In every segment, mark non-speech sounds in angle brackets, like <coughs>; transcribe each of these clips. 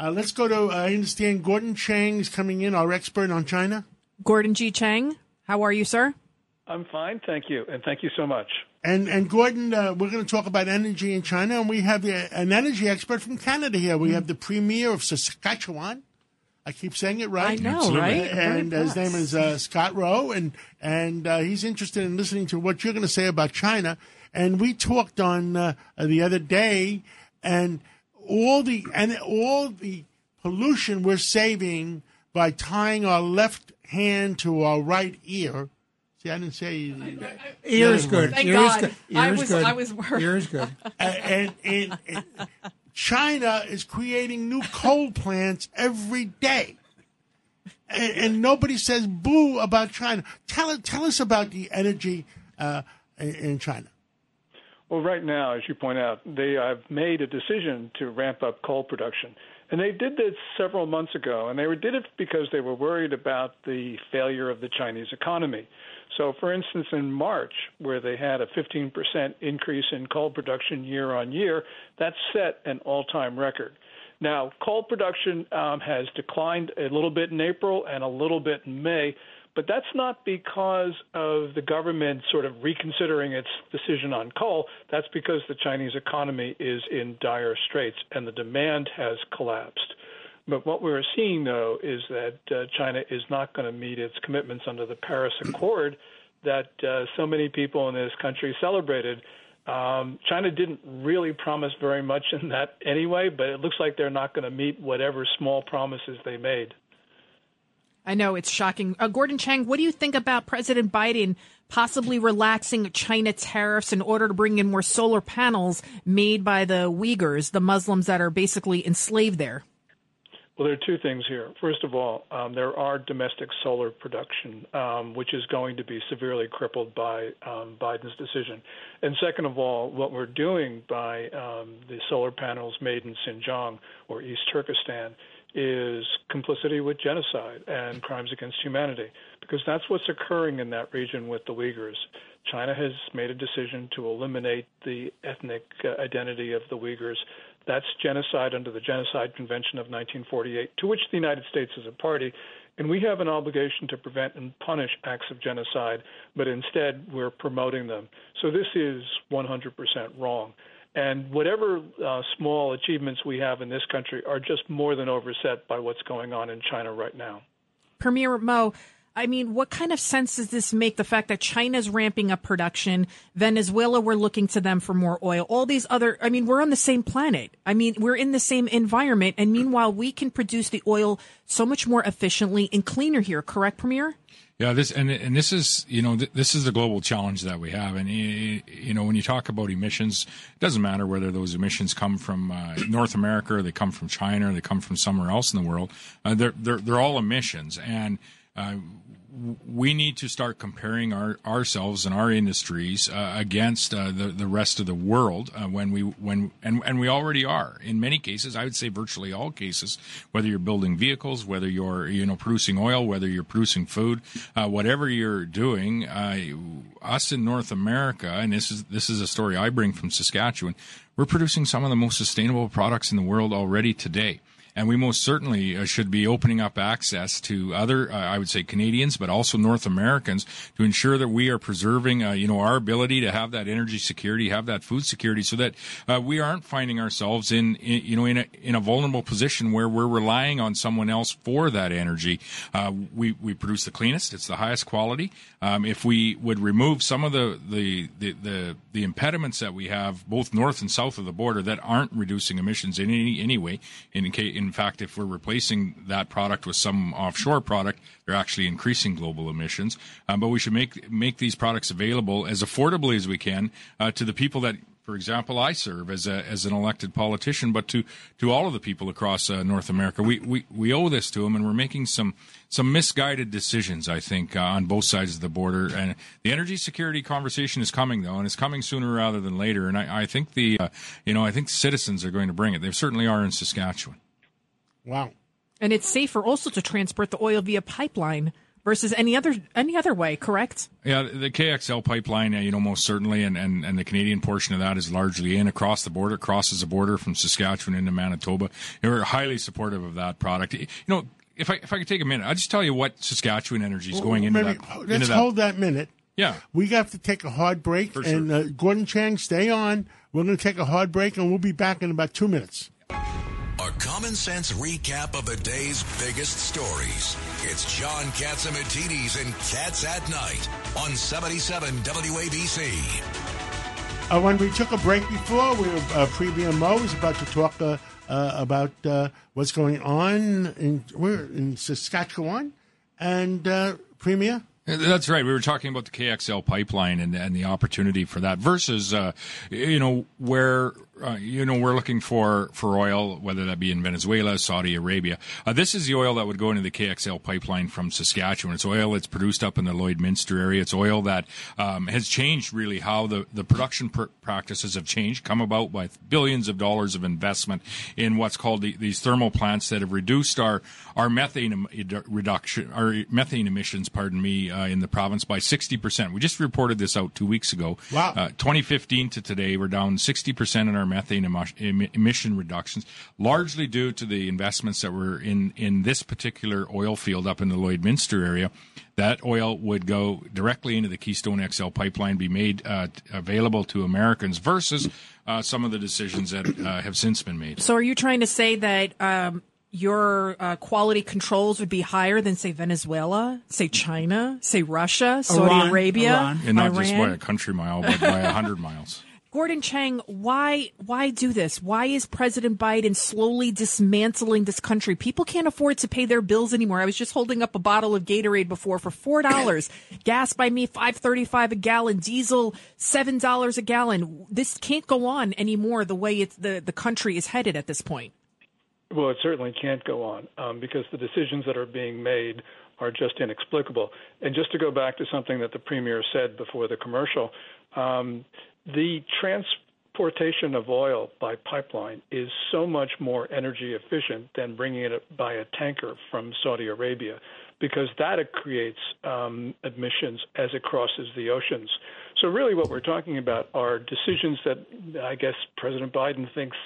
Uh, let's go to, I understand Gordon Chang is coming in, our expert on China. Gordon G. Chang, how are you, sir? I'm fine, thank you, and thank you so much. And and Gordon, uh, we're going to talk about energy in China, and we have a, an energy expert from Canada here. We have the premier of Saskatchewan. I keep saying it right. I know, Absolutely. right? And his name is uh, Scott Moe, and and uh, he's interested in listening to what you're going to say about China. And we talked on uh, the other day, and all the and all the pollution we're saving by tying our left hand to our right ear See, I didn't say ear is good. Thank ear God. Is good. Ear I was, good. I was worried. Ear is good. <laughs> and, and, and China is creating new coal plants every day. And, and, nobody says boo about China. Tell tell us about the energy uh, in China. Well, right now, as you point out, they have made a decision to ramp up coal production. And they did this several months ago, and they did it because they were worried about the failure of the Chinese economy. So, for instance, in March, where they had a 15% increase in coal production year on year, that set an all time record. Now, coal production um, has declined a little bit in April and a little bit in May, but that's not because of the government sort of reconsidering its decision on coal. That's because the Chinese economy is in dire straits and the demand has collapsed. But what we're seeing, though, is that uh, China is not going to meet its commitments under the Paris Accord that uh, so many people in this country celebrated. Um, China didn't really promise very much in that anyway, but it looks like they're not going to meet whatever small promises they made. I know it's shocking. Uh, Gordon Chang, what do you think about President Biden possibly relaxing China tariffs in order to bring in more solar panels made by the Uyghurs, the Muslims that are basically enslaved there? Well, there are two things here. First of all, um, there are domestic solar production, um, which is going to be severely crippled by um, Biden's decision. And second of all, what we're doing by um, the solar panels made in Xinjiang or East Turkestan is complicity with genocide and crimes against humanity, because that's what's occurring in that region with the Uyghurs. China has made a decision to eliminate the ethnic uh, identity of the Uyghurs that's genocide under the Genocide Convention of 1948, to which the United States is a party. And we have an obligation to prevent and punish acts of genocide, but instead we're promoting them. So this is 100% wrong. And whatever uh, small achievements we have in this country are just more than overset by what's going on in China right now. Premier Moe, I mean, what kind of sense does this make? The fact that China's ramping up production, Venezuela, we're looking to them for more oil. All these other, I mean, we're on the same planet. I mean, we're in the same environment. And meanwhile, we can produce the oil so much more efficiently and cleaner here. Correct, Premier? Yeah, this and and this is you know th- this is the global challenge that we have, and you know when you talk about emissions, it doesn't matter whether those emissions come from uh, North America, or they come from China, or they come from somewhere else in the world. Uh, they're they're they're all emissions, and uh, we need to start comparing our, ourselves and our industries uh, against uh, the the rest of the world uh, when we when and and we already are in many cases. I would say virtually all cases. Whether you're building vehicles, whether you're you know producing oil, whether you're producing food, uh, whatever you're doing, uh, us in North America, and this is this is a story I bring from Saskatchewan. We're producing some of the most sustainable products in the world already today and we most certainly uh, should be opening up access to other, uh, I would say, Canadians, but also North Americans to ensure that we are preserving, uh, you know, our ability to have that energy security, have that food security, so that uh, we aren't finding ourselves in, in, you know, in a in a vulnerable position where we're relying on someone else for that energy. Uh, we we produce the cleanest, it's the highest quality. Um, if we would remove some of the, the the, the the impediments that we have, both north and south of the border, that aren't reducing emissions in any any way, in case in fact, if we're replacing that product with some offshore product, they're actually increasing global emissions. Um, but we should make make these products available as affordably as we can uh, to the people that for example, I serve as a, as an elected politician, but to, to all of the people across uh, North America, we, we, we owe this to them, and we're making some some misguided decisions, I think, uh, on both sides of the border. And the energy security conversation is coming, though, and it's coming sooner rather than later. And I, I think the uh, you know I think citizens are going to bring it. They certainly are in Saskatchewan. Wow. And it's safer also to transport the oil via pipeline versus any other any other way. Correct? Yeah, the KXL pipeline, uh, you know, most certainly, and, and, and the Canadian portion of that is largely in across the border, crosses the border from Saskatchewan into Manitoba. And we're highly supportive of that product. You know, if I if I could take a minute, I'll just tell you what Saskatchewan Energy is going into Maybe- that. let's into that. hold that minute. Yeah. We have to take a hard break. For and sure. uh, Gordon Chang, stay on. We're going to take a hard break, and we'll be back in about two minutes. A common sense recap of the day's biggest stories. It's John Catsimatidis and Cats at Night on 77 WABC. Uh, when we took a break before, we were, uh, Premier Moe was about to talk uh, uh, about uh, what's going on in where in Saskatchewan, and uh, Premier. That's right. We were talking about the KXL pipeline and, and the opportunity for that versus, uh, you know, where, uh, you know, we're looking for, for oil, whether that be in Venezuela, Saudi Arabia. Uh, this is the oil that would go into the KXL pipeline from Saskatchewan. It's oil that's produced up in the Lloydminster area. It's oil that um, has changed really how the, the production pr- practices have changed, come about by billions of dollars of investment in what's called the, these thermal plants that have reduced our, our methane em- reduction, our methane emissions, pardon me, uh, in the province by 60%. We just reported this out two weeks ago. Wow. Uh, 2015 to today, we're down 60% in our methane em- emission reductions, largely due to the investments that were in, in this particular oil field up in the Lloydminster area. That oil would go directly into the Keystone XL pipeline, be made uh, available to Americans versus uh, some of the decisions that uh, have since been made. So, are you trying to say that um, your uh, quality controls would be higher than, say, Venezuela, say China, say Russia, Saudi Iran, Arabia, Iran. And not Iran? just by a country mile, but by a hundred miles. <laughs> Gordon Chang, why why do this? Why is President Biden slowly dismantling this country? People can't afford to pay their bills anymore. I was just holding up a bottle of Gatorade before for four dollars. <coughs> Gas by me five thirty five a gallon. Diesel seven dollars a gallon. This can't go on anymore. The way it's the the country is headed at this point. Well, it certainly can't go on um, because the decisions that are being made are just inexplicable. And just to go back to something that the premier said before the commercial, um, the transportation of oil by pipeline is so much more energy efficient than bringing it by a tanker from Saudi Arabia because that creates um, emissions as it crosses the oceans. So, really, what we're talking about are decisions that I guess President Biden thinks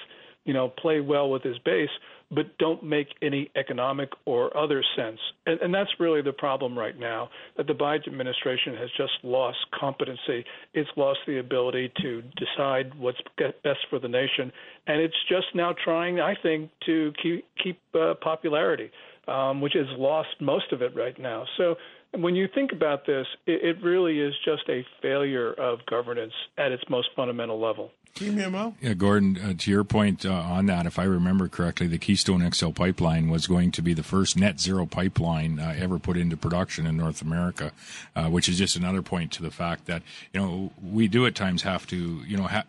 you know, play well with his base, but don't make any economic or other sense. And, and that's really the problem right now that the Biden administration has just lost competency. It's lost the ability to decide what's best for the nation, and it's just now trying, I think, to keep, keep uh, popularity, um, which has lost most of it right now. So when you think about this, it, it really is just a failure of governance at its most fundamental level. Yeah, Gordon, uh, to your point uh, on that, if I remember correctly, the Keystone XL pipeline was going to be the first net zero pipeline uh, ever put into production in North America, uh, which is just another point to the fact that, you know, we do at times have to, you know, ha-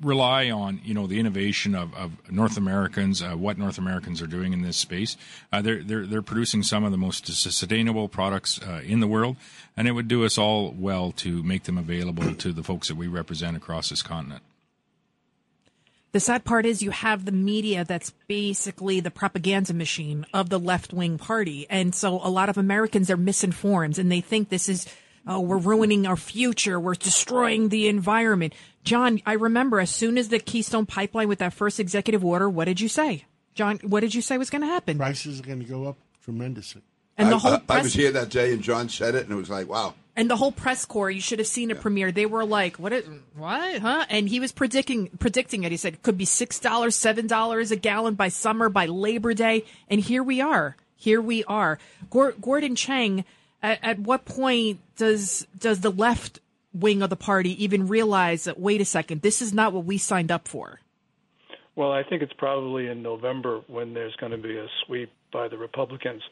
rely on you know the innovation of, of North Americans, uh, what North Americans are doing in this space. Uh, they're they're they're producing some of the most sustainable products uh, in the world, and it would do us all well to make them available to the folks that we represent across this continent. The sad part is you have the media that's basically the propaganda machine of the left wing party. And so a lot of Americans are misinformed and they think this is, oh, we're ruining our future. We're destroying the environment. John, I remember as soon as the Keystone pipeline with that first executive order, what did you say? John, what did you say was going to happen? Prices are going to go up tremendously. And the I, whole I- I was here that day, and John said it, and it was like, wow. And the whole press corps, you should have seen it premiere. They were like, "What? Is, what? Huh?" And he was predicting predicting it. He said it could be six dollars, seven dollars a gallon by summer, by Labor Day, and here we are. Here we are. Gordon Chang. At, at what point does does the left wing of the party even realize that? Wait a second, this is not what we signed up for. Well, I think it's probably in November when there's going to be a sweep by the Republicans.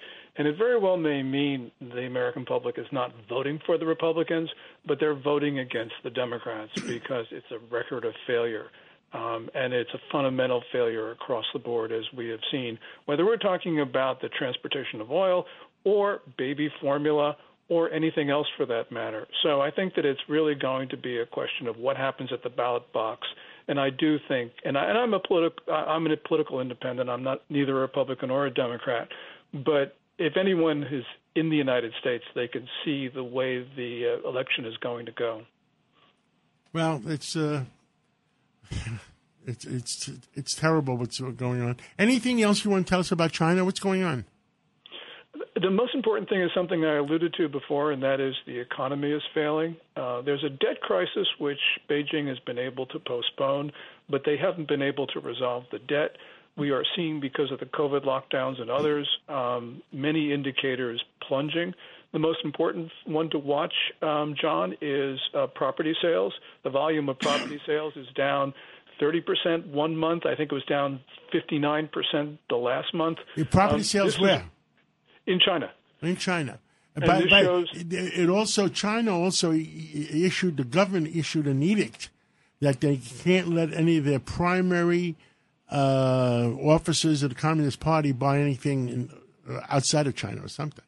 And it very well may mean the American public is not voting for the Republicans, but they're voting against the Democrats <clears throat> because it's a record of failure. Um, and it's a fundamental failure across the board, as we have seen, whether we're talking about the transportation of oil or baby formula or anything else for that matter. So I think that it's really going to be a question of what happens at the ballot box. And I do think, and, I, and I'm a political, I'm a political independent. I'm not neither a Republican or a Democrat. But if anyone is in the United States, they can see the way the uh, election is going to go. Well, it's uh, <laughs> it's it's it's terrible what's going on. Anything else you want to tell us about China? What's going on? The most important thing is something I alluded to before, and that is the economy is failing. Uh, there's a debt crisis which Beijing has been able to postpone, but they haven't been able to resolve the debt. We are seeing, because of the COVID lockdowns and others, um, many indicators plunging. The most important one to watch, um, John, is uh, property sales. The volume of property <coughs> sales is down 30% one month. I think it was down 59% the last month. Your property um, sales where? In China. In China. And by, by, shows, it also China also issued the government issued an edict that they can't let any of their primary uh, officers of the Communist Party buy anything in, uh, outside of China or something.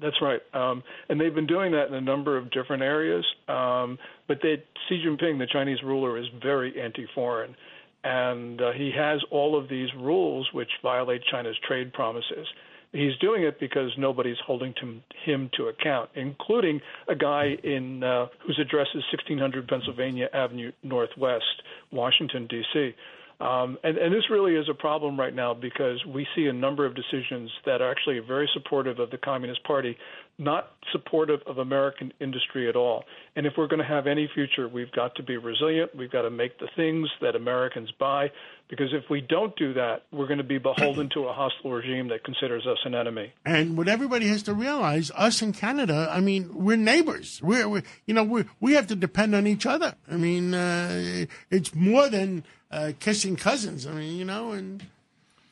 That's right, um, and they've been doing that in a number of different areas. Um, but they, Xi Jinping, the Chinese ruler, is very anti-foreign, and uh, he has all of these rules which violate China's trade promises. He's doing it because nobody's holding to him to account, including a guy in uh, whose address is 1600 Pennsylvania Avenue Northwest, Washington D.C. Um, and, and this really is a problem right now because we see a number of decisions that are actually very supportive of the Communist Party, not supportive of American industry at all. And if we're going to have any future, we've got to be resilient. We've got to make the things that Americans buy, because if we don't do that, we're going to be beholden to a hostile regime that considers us an enemy. And what everybody has to realize, us in Canada, I mean, we're neighbors. We're, we're you know, we we have to depend on each other. I mean, uh, it's more than uh, kissing cousins. I mean, you know, and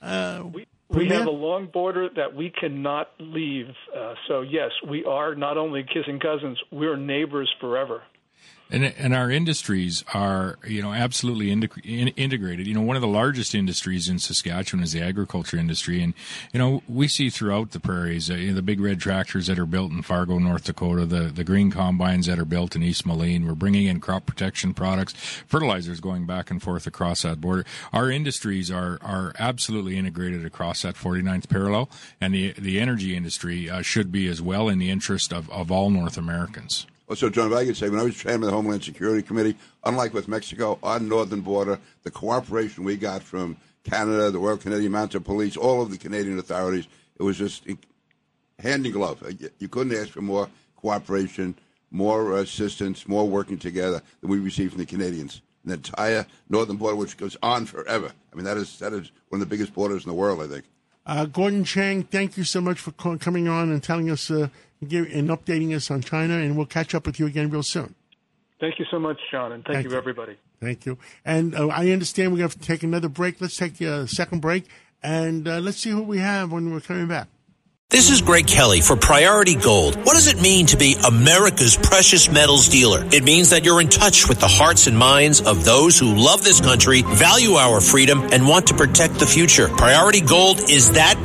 uh, we we have a long border that we cannot leave. Uh, so yes, we are not only kissing cousins; we're neighbors forever. And, and our industries are, you know, absolutely in, integrated. You know, one of the largest industries in Saskatchewan is the agriculture industry, and you know, we see throughout the prairies, uh, you know, the big red tractors that are built in Fargo, North Dakota, the the green combines that are built in East Moline. We're bringing in crop protection products, fertilizers going back and forth across that border. Our industries are are absolutely integrated across that 49th parallel, and the the energy industry uh, should be as well in the interest of, of all North Americans. Also, John, I could say, when I was chairman of the Homeland Security Committee, unlike with Mexico, our northern border, the cooperation we got from Canada, the Royal Canadian Mounted Police, all of the Canadian authorities, it was just hand in glove. You couldn't ask for more cooperation, more assistance, more working together than we received from the Canadians. The entire northern border, which goes on forever. I mean, that is that is one of the biggest borders in the world, I think. Uh, Gordon Chang, thank you so much for coming on and telling us uh, and updating us on China, and we'll catch up with you again real soon. Thank you so much, John, and thank, thank you, you, everybody. Thank you. And uh, I understand we're have to take another break. Let's take a second break, and uh, let's see who we have when we're coming back. This is Greg Kelly for Priority Gold. What does it mean to be America's precious metals dealer? It means that you're in touch with the hearts and minds of those who love this country, value our freedom, and want to protect the future. Priority Gold is that